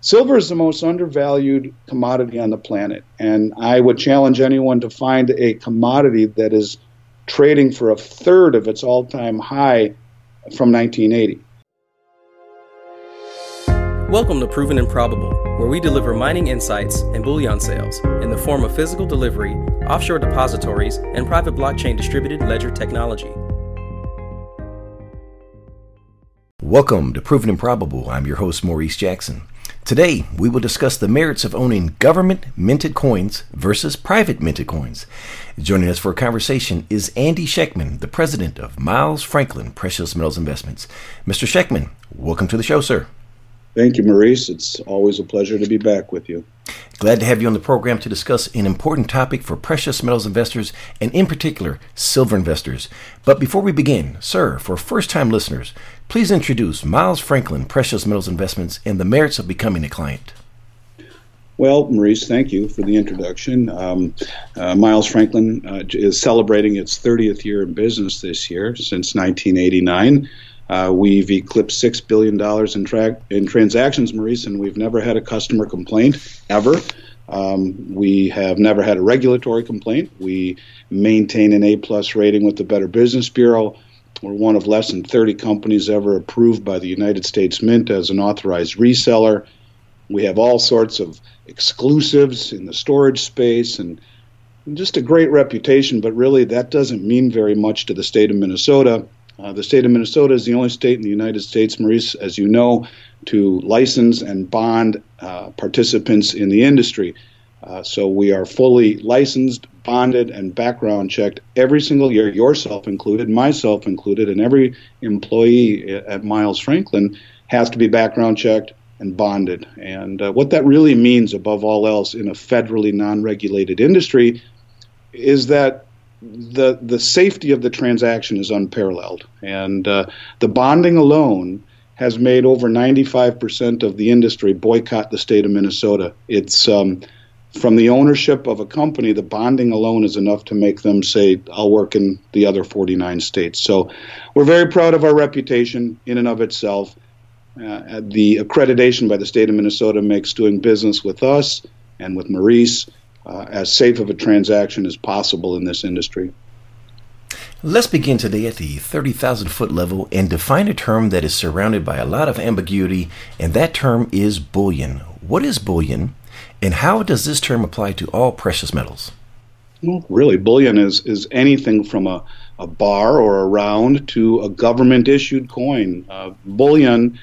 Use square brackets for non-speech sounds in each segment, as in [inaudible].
Silver is the most undervalued commodity on the planet, and I would challenge anyone to find a commodity that is trading for a third of its all time high from 1980. Welcome to Proven and Probable, where we deliver mining insights and bullion sales in the form of physical delivery, offshore depositories, and private blockchain distributed ledger technology. Welcome to Proven and Probable. I'm your host, Maurice Jackson. Today, we will discuss the merits of owning government minted coins versus private minted coins. Joining us for a conversation is Andy Schectman, the president of Miles Franklin Precious Metals Investments. Mr. Schectman, welcome to the show, sir. Thank you, Maurice. It's always a pleasure to be back with you. Glad to have you on the program to discuss an important topic for precious metals investors and, in particular, silver investors. But before we begin, sir, for first time listeners, please introduce Miles Franklin Precious Metals Investments and the merits of becoming a client. Well, Maurice, thank you for the introduction. Um, uh, Miles Franklin uh, is celebrating its 30th year in business this year, since 1989. Uh, we've eclipsed six billion dollars in, in transactions, Maurice, and we've never had a customer complaint ever. Um, we have never had a regulatory complaint. We maintain an A plus rating with the Better Business Bureau. We're one of less than 30 companies ever approved by the United States Mint as an authorized reseller. We have all sorts of exclusives in the storage space and just a great reputation, but really that doesn't mean very much to the state of Minnesota uh, the state of Minnesota is the only state in the United States, Maurice, as you know, to license and bond uh, participants in the industry. Uh, so we are fully licensed, bonded, and background checked every single year, yourself included, myself included, and every employee at Miles Franklin has to be background checked and bonded. And uh, what that really means, above all else, in a federally non regulated industry, is that the the safety of the transaction is unparalleled, and uh, the bonding alone has made over 95% of the industry boycott the state of Minnesota. It's um, from the ownership of a company, the bonding alone is enough to make them say, I'll work in the other 49 states. So we're very proud of our reputation in and of itself. Uh, the accreditation by the state of Minnesota makes doing business with us and with Maurice uh, as safe of a transaction as possible in this industry. Let's begin today at the 30,000 foot level and define a term that is surrounded by a lot of ambiguity, and that term is bullion. What is bullion, and how does this term apply to all precious metals? Well, really, bullion is, is anything from a, a bar or a round to a government issued coin. Uh, bullion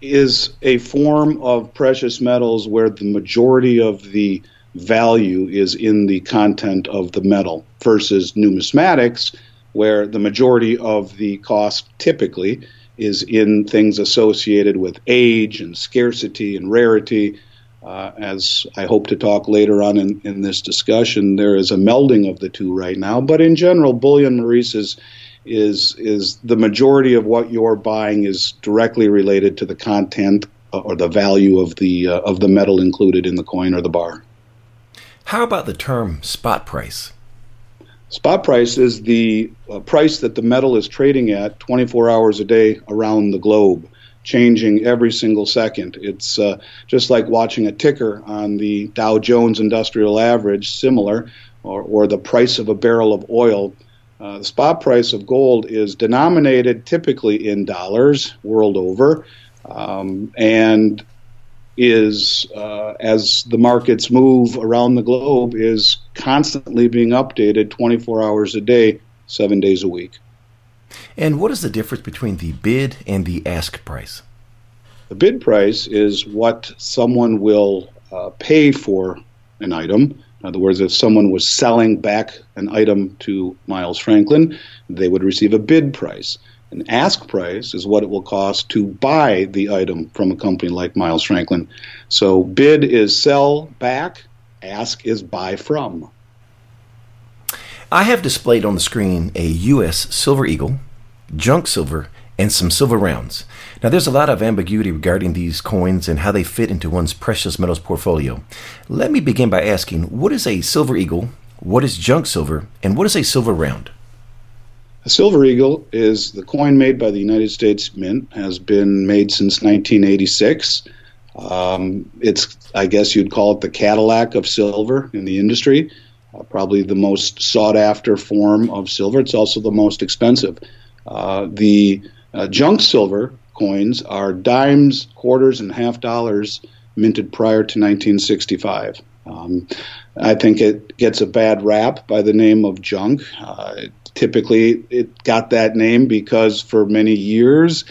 is a form of precious metals where the majority of the value is in the content of the metal versus numismatics, where the majority of the cost typically is in things associated with age and scarcity and rarity. Uh, as I hope to talk later on in, in this discussion, there is a melding of the two right now. But in general, bullion, Maurice, is, is, is the majority of what you're buying is directly related to the content uh, or the value of the, uh, of the metal included in the coin or the bar. How about the term spot price? Spot price is the uh, price that the metal is trading at 24 hours a day around the globe, changing every single second. It's uh, just like watching a ticker on the Dow Jones Industrial Average, similar, or, or the price of a barrel of oil. Uh, the spot price of gold is denominated typically in dollars world over, um, and is uh, as the markets move around the globe is constantly being updated 24 hours a day, seven days a week. And what is the difference between the bid and the ask price? The bid price is what someone will uh, pay for an item. In other words, if someone was selling back an item to Miles Franklin, they would receive a bid price. An ask price is what it will cost to buy the item from a company like Miles Franklin. So bid is sell back, ask is buy from. I have displayed on the screen a U.S. Silver Eagle, junk silver, and some silver rounds. Now, there's a lot of ambiguity regarding these coins and how they fit into one's precious metals portfolio. Let me begin by asking what is a Silver Eagle, what is junk silver, and what is a silver round? A silver eagle is the coin made by the United States Mint, has been made since 1986. Um, it's, I guess you'd call it the Cadillac of silver in the industry. Uh, probably the most sought after form of silver. It's also the most expensive. Uh, the uh, junk silver coins are dimes, quarters, and half dollars minted prior to 1965. Um, I think it gets a bad rap by the name of junk. Uh, typically, it got that name because for many years,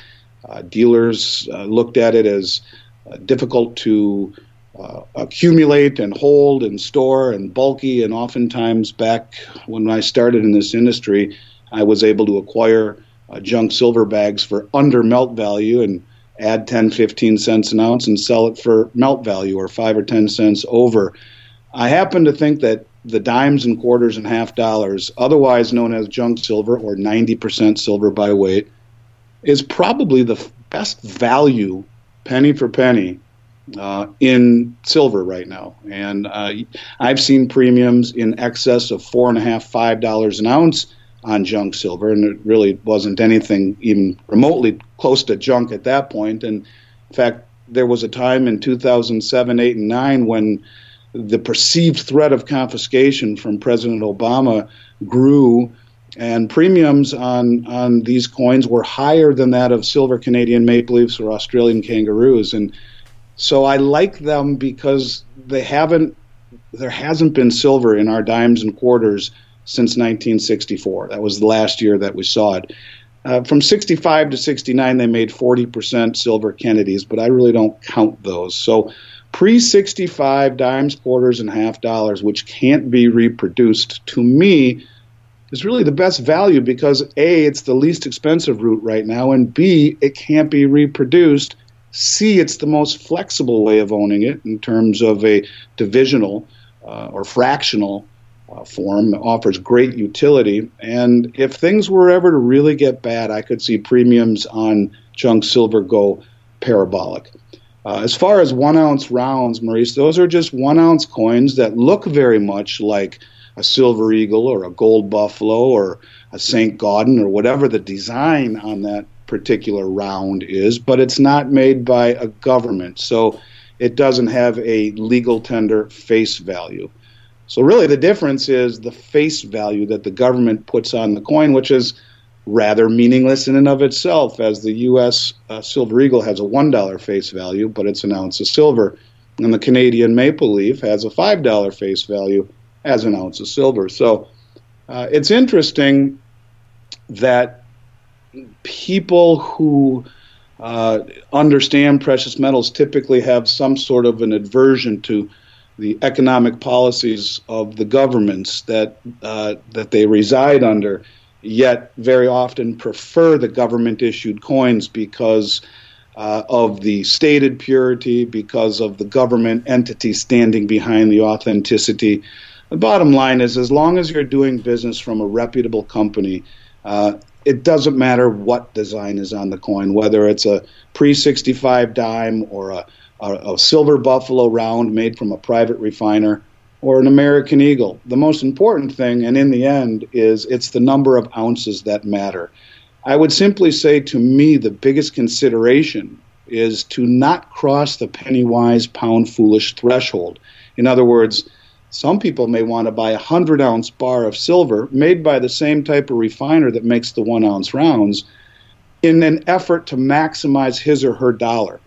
uh, dealers uh, looked at it as uh, difficult to uh, accumulate and hold and store and bulky. And oftentimes, back when I started in this industry, I was able to acquire uh, junk silver bags for under melt value and add 10, 15 cents an ounce and sell it for melt value or 5 or 10 cents over. I happen to think that the dimes and quarters and half dollars, otherwise known as junk silver or 90% silver by weight, is probably the best value, penny for penny, uh, in silver right now. And uh, I've seen premiums in excess of four and a half, five dollars an ounce on junk silver, and it really wasn't anything even remotely close to junk at that point. And in fact, there was a time in 2007, 8, and 9 when the perceived threat of confiscation from President Obama grew, and premiums on, on these coins were higher than that of silver Canadian maple leafs or Australian kangaroos. And so I like them because they haven't, there hasn't been silver in our dimes and quarters since 1964. That was the last year that we saw it. Uh, from 65 to 69, they made 40% silver Kennedys, but I really don't count those. So pre 65 dimes, quarters, and half dollars, which can't be reproduced, to me, is really the best value because A, it's the least expensive route right now, and B, it can't be reproduced. C, it's the most flexible way of owning it in terms of a divisional uh, or fractional uh, form offers great utility. And if things were ever to really get bad, I could see premiums on junk silver go parabolic. Uh, as far as one ounce rounds, Maurice, those are just one ounce coins that look very much like a silver eagle or a gold buffalo or a St. Gaudens or whatever the design on that particular round is, but it's not made by a government. So it doesn't have a legal tender face value. So really, the difference is the face value that the government puts on the coin, which is rather meaningless in and of itself, as the U.S. Uh, Silver Eagle has a one dollar face value, but it's an ounce of silver, and the Canadian Maple Leaf has a five dollar face value as an ounce of silver. So uh, it's interesting that people who uh, understand precious metals typically have some sort of an aversion to the economic policies of the governments that uh, that they reside under, yet very often prefer the government issued coins because uh, of the stated purity, because of the government entity standing behind the authenticity. The bottom line is, as long as you're doing business from a reputable company, uh, it doesn't matter what design is on the coin, whether it's a pre 65 dime or a a, a silver buffalo round made from a private refiner, or an American Eagle. The most important thing, and in the end, is it's the number of ounces that matter. I would simply say to me, the biggest consideration is to not cross the penny wise, pound foolish threshold. In other words, some people may want to buy a 100 ounce bar of silver made by the same type of refiner that makes the one ounce rounds in an effort to maximize his or her dollar.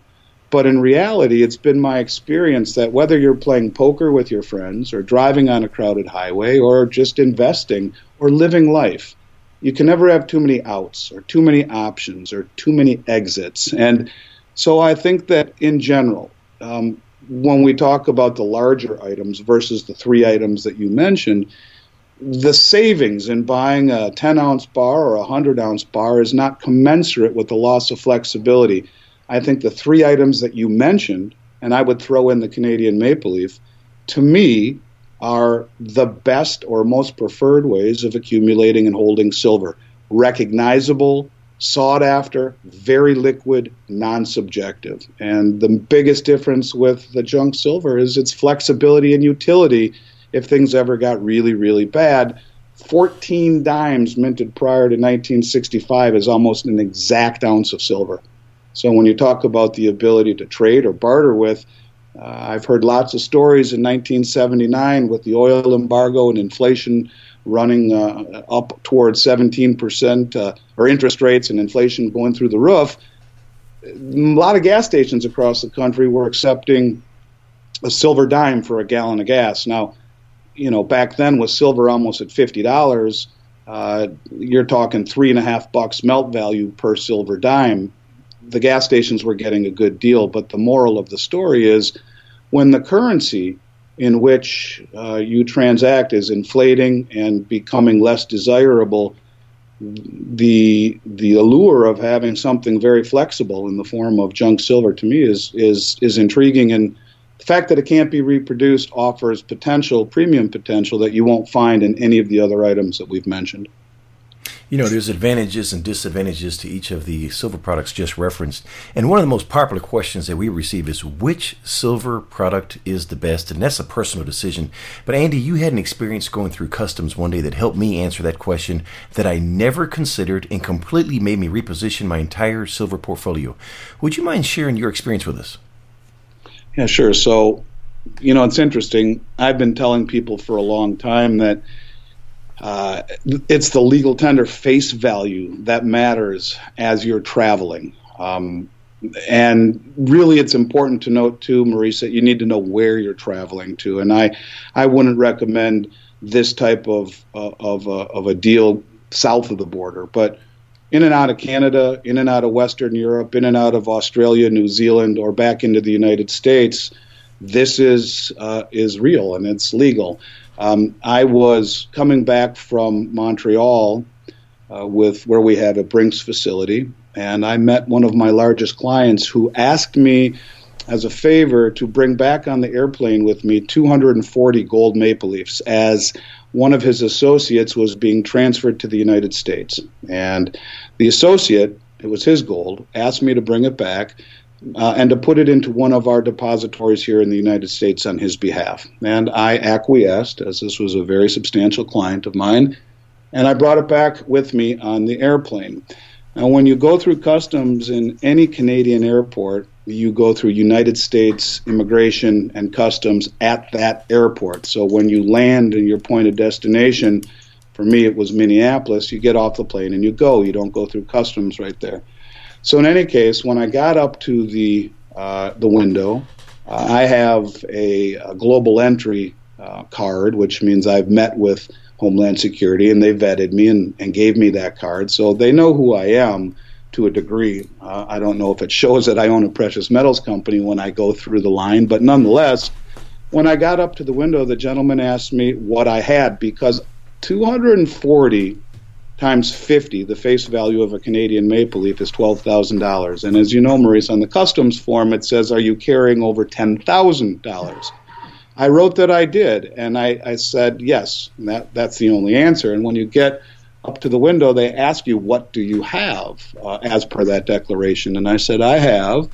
But in reality, it's been my experience that whether you're playing poker with your friends, or driving on a crowded highway, or just investing, or living life, you can never have too many outs, or too many options, or too many exits. And so I think that in general, um, when we talk about the larger items versus the three items that you mentioned, the savings in buying a 10 ounce bar or a 100 ounce bar is not commensurate with the loss of flexibility I think the three items that you mentioned, and I would throw in the Canadian maple leaf, to me are the best or most preferred ways of accumulating and holding silver. Recognizable, sought after, very liquid, non subjective. And the biggest difference with the junk silver is its flexibility and utility if things ever got really, really bad. 14 dimes minted prior to 1965 is almost an exact ounce of silver. So when you talk about the ability to trade or barter with, uh, I've heard lots of stories in 1979 with the oil embargo and inflation running uh, up towards 17% uh, or interest rates and inflation going through the roof. A lot of gas stations across the country were accepting a silver dime for a gallon of gas. Now, you know, back then with silver almost at fifty dollars, uh, you're talking three and a half bucks melt value per silver dime. The gas stations were getting a good deal, but the moral of the story is when the currency in which uh, you transact is inflating and becoming less desirable, the the allure of having something very flexible in the form of junk silver to me is is is intriguing and the fact that it can't be reproduced offers potential, premium potential, that you won't find in any of the other items that we've mentioned. You know, there's advantages and disadvantages to each of the silver products just referenced. And one of the most popular questions that we receive is which silver product is the best? And that's a personal decision. But Andy, you had an experience going through customs one day that helped me answer that question that I never considered and completely made me reposition my entire silver portfolio. Would you mind sharing your experience with us? Yeah, sure. So, you know, it's interesting. I've been telling people for a long time that uh, it's the legal tender face value that matters as you're traveling. Um, and really, it's important to note too, Maurice, you need to know where you're traveling to. And I, I wouldn't recommend this type of uh, of, uh, of a deal south of the border, but in and out of Canada, in and out of Western Europe, in and out of Australia, New Zealand, or back into the United States, this is uh, is real and it's legal. Um, I was coming back from Montreal uh, with where we had a Brinks facility, and I met one of my largest clients who asked me as a favor to bring back on the airplane with me 240 gold maple leafs as one of his associates was being transferred to the United States. And the associate, it was his gold, asked me to bring it back uh, and to put it into one of our depositories here in the United States on his behalf. And I acquiesced, as this was a very substantial client of mine, and I brought it back with me on the airplane. Now, when you go through customs in any Canadian airport, you go through United States immigration and customs at that airport. So when you land in your point of destination, for me it was Minneapolis, you get off the plane and you go. You don't go through customs right there. So in any case, when I got up to the uh, the window, uh, I have a, a global entry uh, card, which means I've met with Homeland Security and they vetted me and, and gave me that card, so they know who I am to a degree. Uh, I don't know if it shows that I own a precious metals company when I go through the line, but nonetheless, when I got up to the window, the gentleman asked me what I had because 240 times 50, the face value of a Canadian maple leaf is $12,000. And as you know, Maurice, on the customs form, it says, Are you carrying over $10,000? I wrote that I did, and I, I said yes. That, that's the only answer. And when you get up to the window, they ask you, What do you have uh, as per that declaration? And I said, I have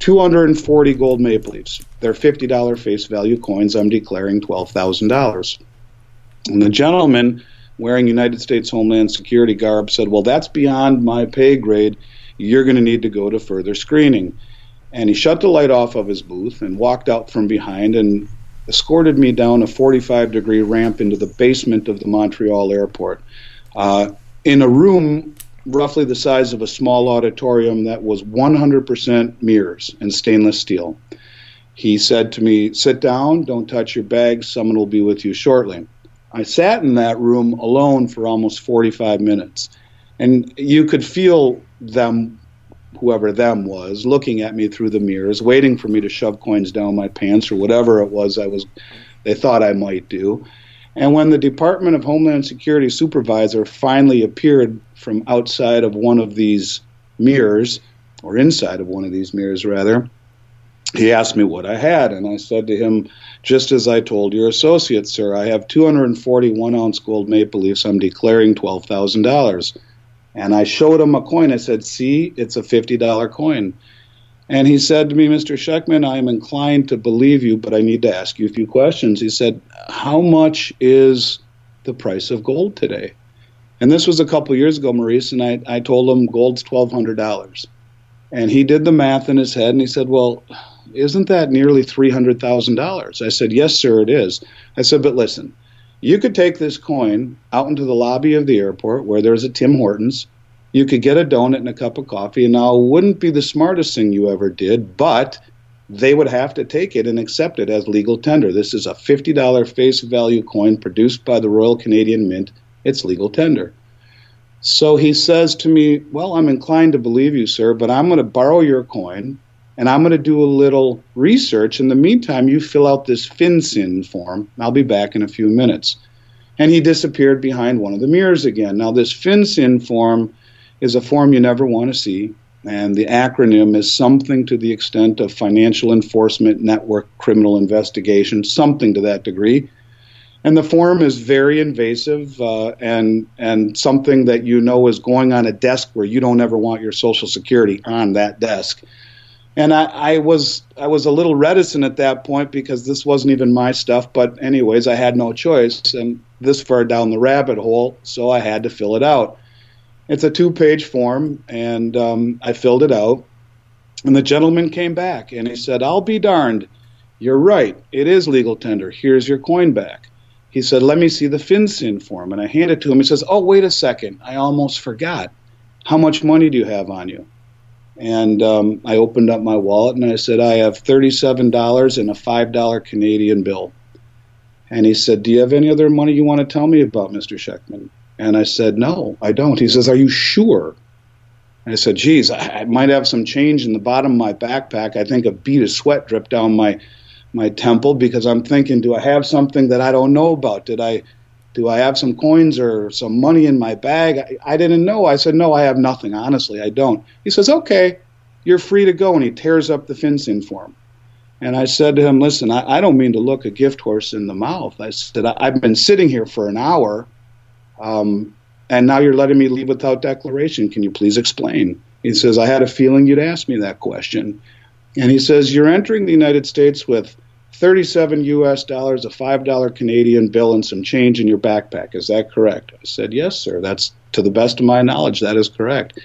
240 gold maple leaves. They're $50 face value coins. I'm declaring $12,000. And the gentleman wearing United States Homeland Security garb said, Well, that's beyond my pay grade. You're going to need to go to further screening. And he shut the light off of his booth and walked out from behind and escorted me down a 45 degree ramp into the basement of the Montreal airport uh, in a room roughly the size of a small auditorium that was 100% mirrors and stainless steel. He said to me, Sit down, don't touch your bags, someone will be with you shortly. I sat in that room alone for almost 45 minutes. And you could feel them, whoever them was, looking at me through the mirrors, waiting for me to shove coins down my pants or whatever it was I was they thought I might do. And when the Department of Homeland Security supervisor finally appeared from outside of one of these mirrors, or inside of one of these mirrors rather, he asked me what I had, and I said to him, just as I told your associate, sir, I have 241 ounce gold maple leafs. I'm declaring $12,000. And I showed him a coin. I said, see, it's a $50 coin. And he said to me, Mr. Schectman, I am inclined to believe you, but I need to ask you a few questions. He said, How much is the price of gold today? And this was a couple years ago, Maurice, and I, I told him gold's $1,200. And he did the math in his head and he said, Well, isn't that nearly $300,000? I said, Yes, sir, it is. I said, But listen, you could take this coin out into the lobby of the airport where there's a Tim Hortons. You could get a donut and a cup of coffee. And now, wouldn't be the smartest thing you ever did, but they would have to take it and accept it as legal tender. This is a $50 face value coin produced by the Royal Canadian Mint. It's legal tender. So he says to me, Well, I'm inclined to believe you, sir, but I'm going to borrow your coin and I'm going to do a little research. In the meantime, you fill out this FinCEN form. I'll be back in a few minutes. And he disappeared behind one of the mirrors again. Now, this FinCEN form is a form you never want to see, and the acronym is something to the extent of Financial Enforcement Network Criminal Investigation, something to that degree. And the form is very invasive uh, and and something that you know is going on a desk where you don't ever want your Social Security on that desk. And I, I was I was a little reticent at that point because this wasn't even my stuff. But anyways, I had no choice, and this far down the rabbit hole, so I had to fill it out. It's a two-page form, and um, I filled it out. And the gentleman came back and he said, "I'll be darned, you're right. It is legal tender. Here's your coin back." he said, Let me see the FinCEN form. And I handed it to him. He says, Oh, wait a second. I almost forgot. How much money do you have on you? And um, I opened up my wallet and I said, I have $37 and a $5 Canadian bill. And he said, Do you have any other money you want to tell me about, Mr. Schectman? And I said, No, I don't. He says, Are you sure? And I said, Geez, I, I might have some change in the bottom of my backpack. I think a bead of sweat dripped down my my temple because I'm thinking, do I have something that I don't know about? Did I do I have some coins or some money in my bag? I, I didn't know. I said, no, I have nothing. Honestly, I don't. He says, okay, you're free to go. And he tears up the FinCEN form. And I said to him, listen, I, I, don't mean to look a gift horse in the mouth. I said, I, have been sitting here for an hour, um, and now you're letting me leave without declaration. Can you please explain? He says, I had a feeling you'd ask me that question. And he says, You're entering the United States with 37 US dollars, a $5 Canadian bill, and some change in your backpack. Is that correct? I said, Yes, sir. That's to the best of my knowledge, that is correct.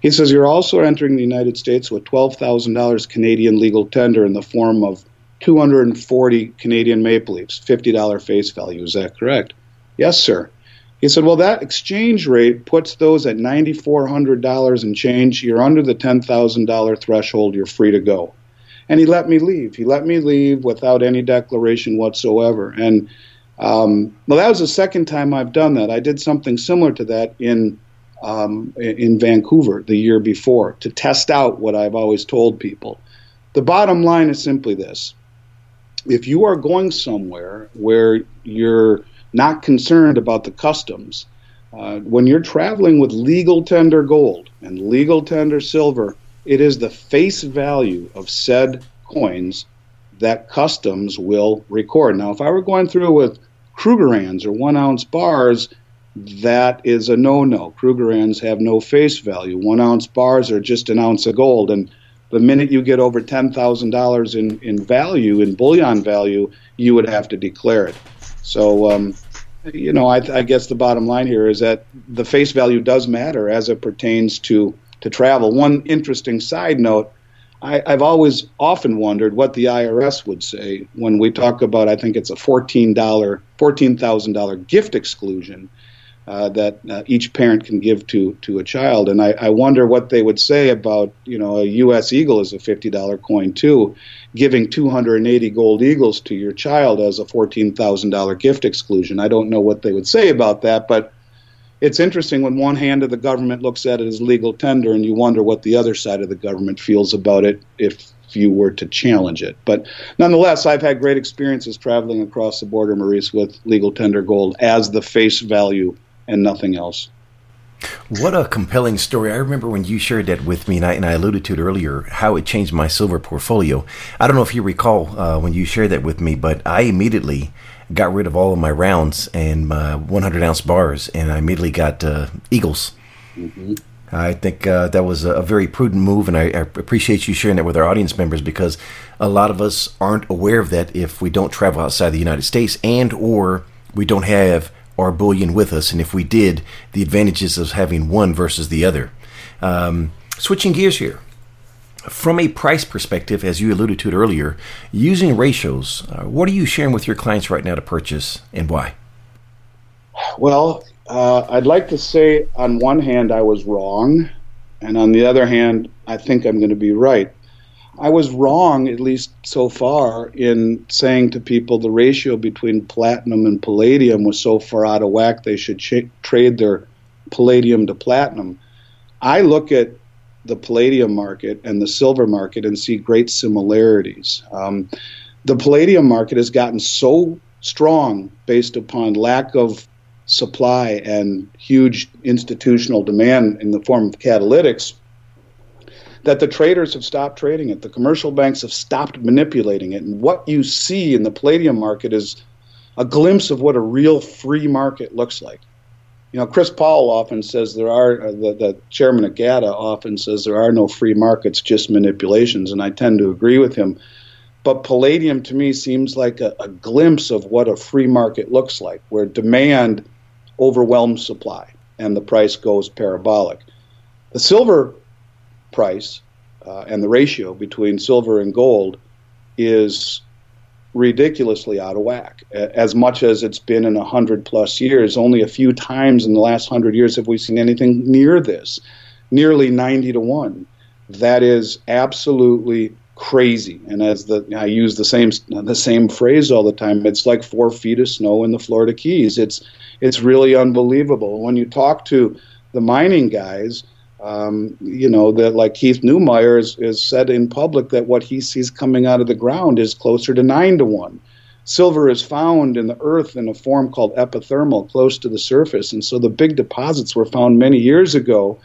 He says, You're also entering the United States with $12,000 Canadian legal tender in the form of 240 Canadian Maple Leafs, $50 face value. Is that correct? Yes, sir. He said, Well, that exchange rate puts those at $9,400 and change. You're under the $10,000 threshold. You're free to go. And he let me leave. He let me leave without any declaration whatsoever. And um, well, that was the second time I've done that. I did something similar to that in um, in Vancouver the year before to test out what I've always told people. The bottom line is simply this: if you are going somewhere where you're not concerned about the customs. Uh, when you're traveling with legal tender gold and legal tender silver, it is the face value of said coins that customs will record. Now, if I were going through with Krugerrands or one ounce bars, that is a no no. Krugerrands have no face value. One ounce bars are just an ounce of gold. And the minute you get over $10,000 in, in value, in bullion value, you would have to declare it. So, um, you know, I, I, guess the bottom line here is that the face value does matter as it pertains to, to travel. One interesting side note I, have always often wondered what the IRS would say when we talk about, I think it's a $14, $14,000 gift exclusion uh, that uh, each parent can give to to a child. And I, I, wonder what they would say about you know a U.S. Eagle is a fifty dollar coin too, giving 280 gold eagles to your child as a fourteen thousand dollar gift exclusion. I don't know what they would say about that, but it's interesting when one hand of the government looks at it as legal tender, and you wonder what the other side of the government feels about it if you were to challenge it. But nonetheless, I've had great experiences traveling across the border, Maurice, with legal tender gold as the face value and nothing else. What a compelling story. I remember when you shared that with me, and I, and I alluded to it earlier, how it changed my silver portfolio. I don't know if you recall uh, when you shared that with me, but I immediately got rid of all of my rounds and my 100 ounce bars, and I immediately got uh, Eagles. Mm-hmm. I think uh, that was a, very prudent move, and I, I, appreciate you sharing that with our audience members because a lot of us aren't aware of that if we don't travel outside the United States and or we don't have our bullion with us, and if we did, the advantages of having one versus the other. Um, switching gears here, From a price perspective, as you alluded to it earlier, using ratios, uh, what are you sharing with your clients right now to purchase and why? Well, uh, I'd like to say on one hand I was wrong, and on the other hand, I think I'm going to be right. I was wrong, at least so far, in saying to people the ratio between platinum and palladium was so far out of whack they should ch- trade their palladium to platinum. I look at the palladium market and the silver market and see great similarities. Um, the palladium market has gotten so strong based upon lack of supply and huge institutional demand in the form of catalytics that the traders have stopped trading it. The commercial banks have stopped manipulating it. And what you see in the palladium market is a glimpse of what a real free market looks like. You know, Chris Powell often says there are, uh, the, the chairman of GATA often says there are no free markets, just manipulations, and I tend to agree with him. But palladium to me seems like a, a glimpse of what a free market looks like, where demand overwhelms supply and the price goes parabolic. The silver price uh, and the ratio between silver and gold is ridiculously out of whack. As much as it's been in a hundred plus years, only a few times in the last hundred years have we seen anything near this. Nearly ninety to one. That is absolutely crazy. And as the I use the same the same phrase all the time. It's like four feet of snow in the Florida Keys. It's it's really unbelievable. When you talk to the mining guys, um, you know, that like Keith Neumeyer has, has said in public that what he sees coming out of the ground is closer to nine to one. Silver is found in the earth in a form called epithermal, close to the surface, and so the big deposits were found many years ago.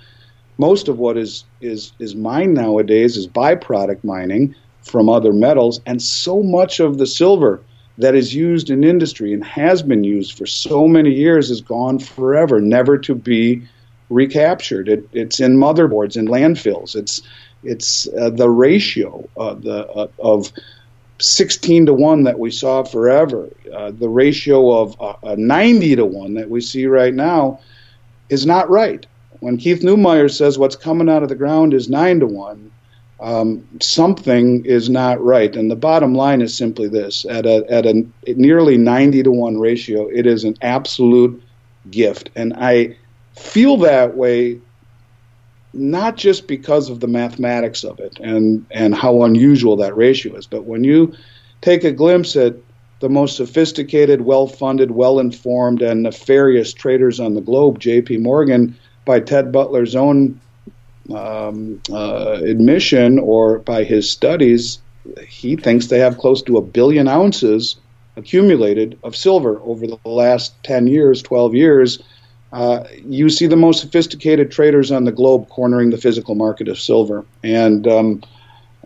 Most of what is is is mined nowadays is byproduct mining from other metals, and so much of the silver that is used in industry and has been used for so many years is gone forever, never to be recaptured. It, it's in motherboards in landfills. It's it's uh, the ratio of the uh, of 16 to 1 that we saw forever. Uh, the ratio of uh, 90 to 1 that we see right now is not right. When Keith Neumeyer says what's coming out of the ground is 9 to 1, um, something is not right. And the bottom line is simply this at a, at a nearly 90 to 1 ratio, it is an absolute gift. And I feel that way not just because of the mathematics of it and, and how unusual that ratio is, but when you take a glimpse at the most sophisticated, well funded, well informed, and nefarious traders on the globe, JP Morgan, by Ted Butler's own um, uh, admission or by his studies, he thinks they have close to a billion ounces accumulated of silver over the last 10 years, 12 years uh, you see the most sophisticated traders on the globe cornering the physical market of silver. And um,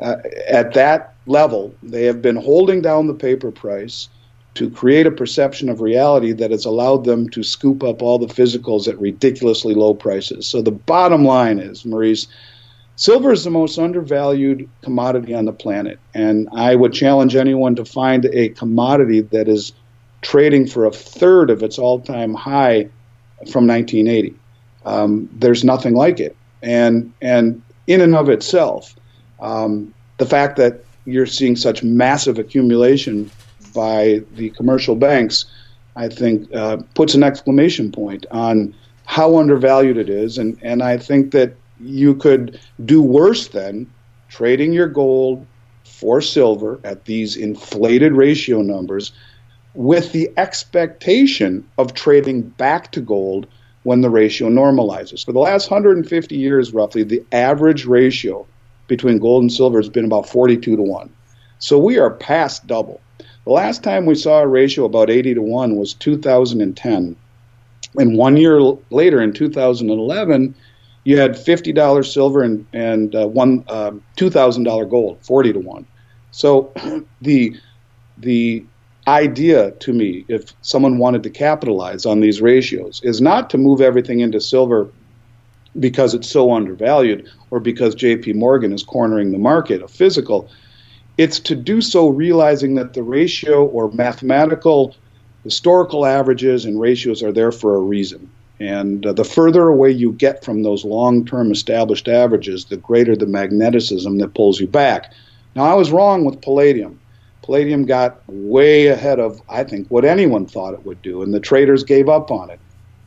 uh, at that level, they have been holding down the paper price to create a perception of reality that has allowed them to scoop up all the physicals at ridiculously low prices. So the bottom line is, Maurice, silver is the most undervalued commodity on the planet. And I would challenge anyone to find a commodity that is trading for a third of its all time high from 1980. Um, there's nothing like it, and and in and of itself, um, the fact that you're seeing such massive accumulation by the commercial banks, I think, uh, puts an exclamation point on how undervalued it is, and and I think that you could do worse than trading your gold for silver at these inflated ratio numbers with the expectation of trading back to gold when the ratio normalizes. For the last 150 years, roughly, the average ratio between gold and silver has been about 42 to 1. So we are past double. The last time we saw a ratio about 80 to 1 was 2010. And one year later, in 2011, you had $50 silver and, and uh, one, uh, $2,000 gold, 40 to 1. So [clears throat] the, the idea to me, if someone wanted to capitalize on these ratios, is not to move everything into silver because it's so undervalued or because JP Morgan is cornering the market of physical. It's to do so realizing that the ratio or mathematical historical averages and ratios are there for a reason. And uh, the further away you get from those long term established averages, the greater the magneticism that pulls you back. Now, I was wrong with palladium. Palladium got way ahead of, I think, what anyone thought it would do, and the traders gave up on it.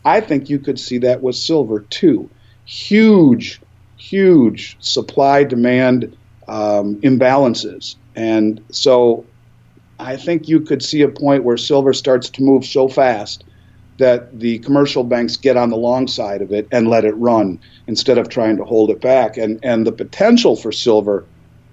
I think you could see that with silver too. Huge, huge supply demand um, imbalances. And so I think you could see a point where silver starts to move so fast that the commercial banks get on the long side of it and let it run instead of trying to hold it back. And, and the potential for silver,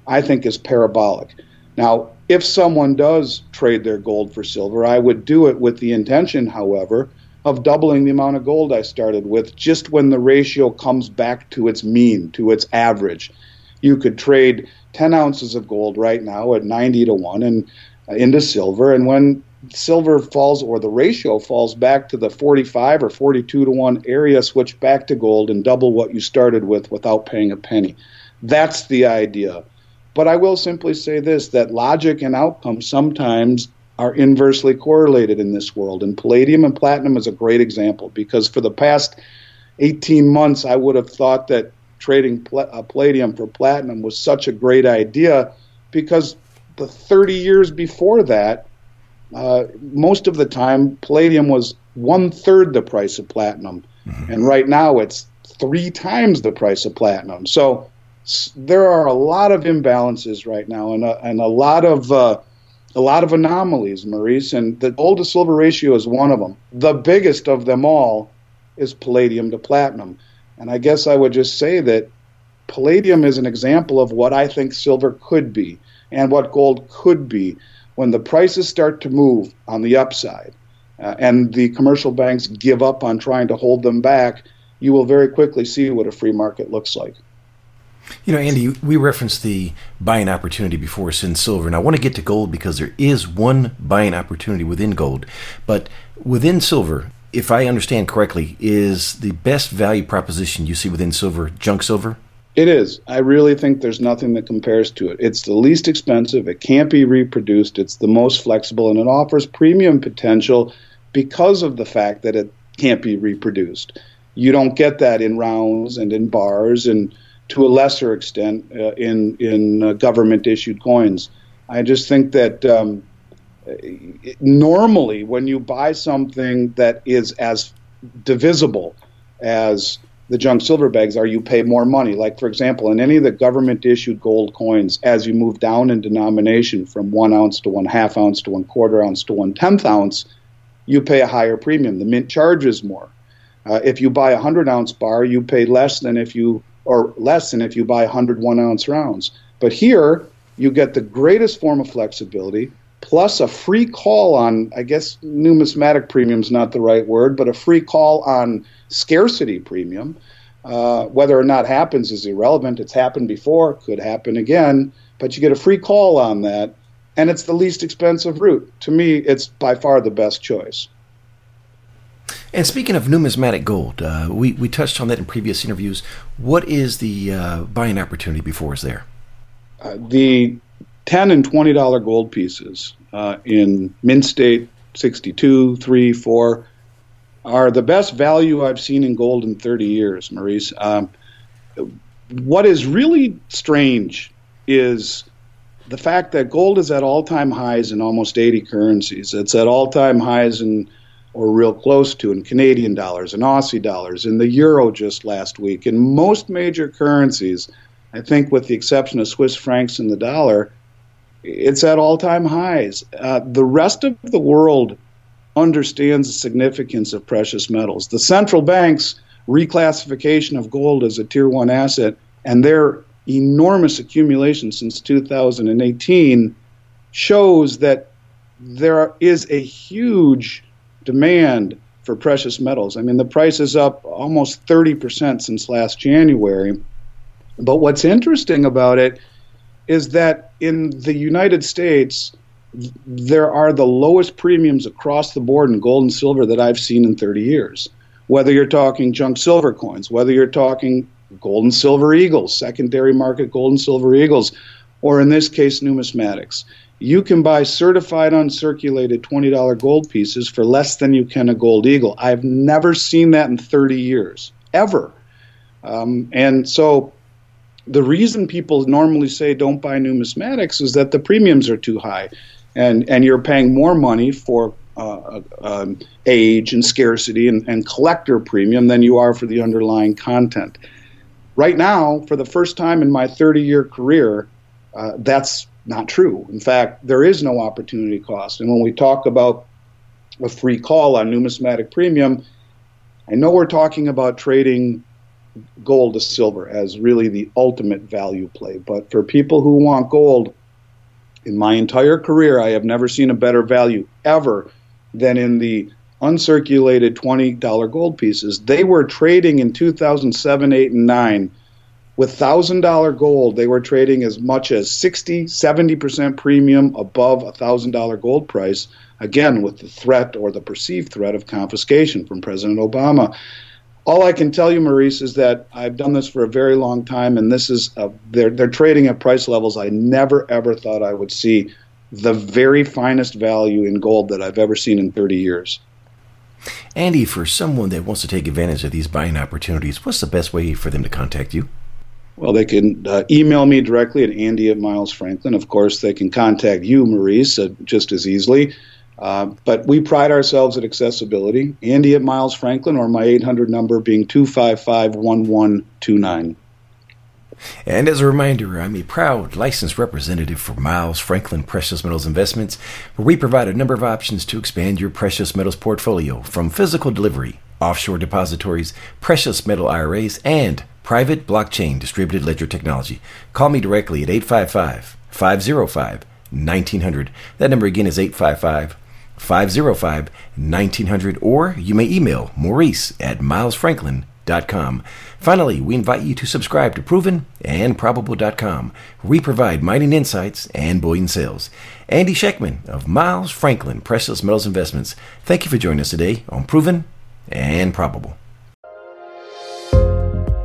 I think, is parabolic. Now, if someone does trade their gold for silver, I would do it with the intention, however, of doubling the amount of gold I started with just when the ratio comes back to its mean, to its average. You could trade 10 ounces of gold right now at 90 to 1 and uh, into silver. And when silver falls or the ratio falls back to the 45 or 42 to 1 area, switch back to gold and double what you started with without paying a penny. That's the idea. But I will simply say this that logic and outcome sometimes are inversely correlated in this world. And palladium and platinum is a great example because for the past 18 months, I would have thought that trading pl- uh, palladium for platinum was such a great idea because the 30 years before that, uh, most of the time, palladium was one third the price of platinum. Mm-hmm. And right now, it's three times the price of platinum. So there are a lot of imbalances right now, and a, and a lot of uh, a lot of anomalies, Maurice. And the gold to silver ratio is one of them. The biggest of them all is palladium to platinum. And I guess I would just say that palladium is an example of what I think silver could be and what gold could be when the prices start to move on the upside uh, and the commercial banks give up on trying to hold them back. You will very quickly see what a free market looks like. You know, Andy, we referenced the buying opportunity before in silver, and I want to get to gold because there is one buying opportunity within gold. But within silver, if I understand correctly, is the best value proposition you see within silver junk silver? It is. I really think there's nothing that compares to it. It's the least expensive, it can't be reproduced, it's the most flexible, and it offers premium potential because of the fact that it can't be reproduced. You don't get that in rounds and in bars and to a lesser extent uh, in in uh, government issued coins. I just think that um, normally when you buy something that is as divisible as the junk silver bags are, you pay more money. Like for example, in any of the government issued gold coins, as you move down in denomination from one ounce to one half ounce to one quarter ounce to one tenth ounce, you pay a higher premium. The mint charges more. Uh, if you buy a hundred ounce bar, you pay less than if you or less than if you buy 101 ounce rounds. But here, you get the greatest form of flexibility plus a free call on, I guess numismatic premium is not the right word, but a free call on scarcity premium. Uh, whether or not happens is irrelevant. It's happened before, could happen again, but you get a free call on that, and it's the least expensive route. To me, it's by far the best choice. And speaking of numismatic gold, uh, we, we touched on that in previous interviews. What is the uh, buying opportunity before us there? Uh, the 10 and $20 gold pieces uh, in Mint State 62, 3, 4 are the best value I've seen in gold in 30 years, Maurice. Um, what is really strange is the fact that gold is at all time highs in almost 80 currencies. It's at all time highs in or real close to in Canadian dollars and Aussie dollars and the euro just last week. In most major currencies, I think with the exception of Swiss francs and the dollar, it's at all time highs. Uh, the rest of the world understands the significance of precious metals. The central banks' reclassification of gold as a tier one asset and their enormous accumulation since 2018 shows that there is a huge demand for precious metals. I mean, the price is up almost 30% since last January. But what's interesting about it is that in the United States, there are the lowest premiums across the board in gold and silver that I've seen in 30 years. Whether you're talking junk silver coins, whether you're talking gold and silver eagles, secondary market gold and silver eagles, or in this case, numismatics you can buy certified uncirculated $20 gold pieces for less than you can a gold eagle. I've never seen that in 30 years, ever. Um, and so the reason people normally say don't buy numismatics is that the premiums are too high and, and you're paying more money for uh, um, age and scarcity and, and collector premium than you are for the underlying content. Right now, for the first time in my 30 year career, uh, that's not true. In fact, there is no opportunity cost. And when we talk about a free call on numismatic premium, I know we're talking about trading gold to silver as really the ultimate value play. But for people who want gold, in my entire career, I have never seen a better value ever than in the uncirculated $20 gold pieces. They were trading in 2007, 8, and 9 with $1,000 gold, they were trading as much as 60, 70% premium above a $1,000 gold price, again, with the threat or the perceived threat of confiscation from President Obama. All I can tell you, Maurice, is that I've done this for a very long time, and this is a, they're, they're trading at price levels I never ever thought I would see. The very finest value in gold that I've ever seen in 30 years. Andy, for someone that wants to take advantage of these buying opportunities, what's the best way for them to contact you? Well, they can uh, email me directly at Andy at Miles Franklin. Of course, they can contact you, Maurice, uh, just as easily. Uh, but we pride ourselves at accessibility. Andy at Miles Franklin, or my 800 number being 255 1129. And as a reminder, I'm a proud licensed representative for Miles Franklin Precious Metals Investments, where we provide a number of options to expand your precious metals portfolio from physical delivery, offshore depositories, precious metal IRAs, and private blockchain distributed ledger technology. Call me directly at 855 505 1900. That number again is 855 505 1900, or you may email maurice at milesfranklin.com. Finally, we invite you to subscribe to Proven and Probable.com. We provide mining insights and bullion sales. Andy Schectman of Miles Franklin Precious Metals Investments, thank you for joining us today on Proven and Probable.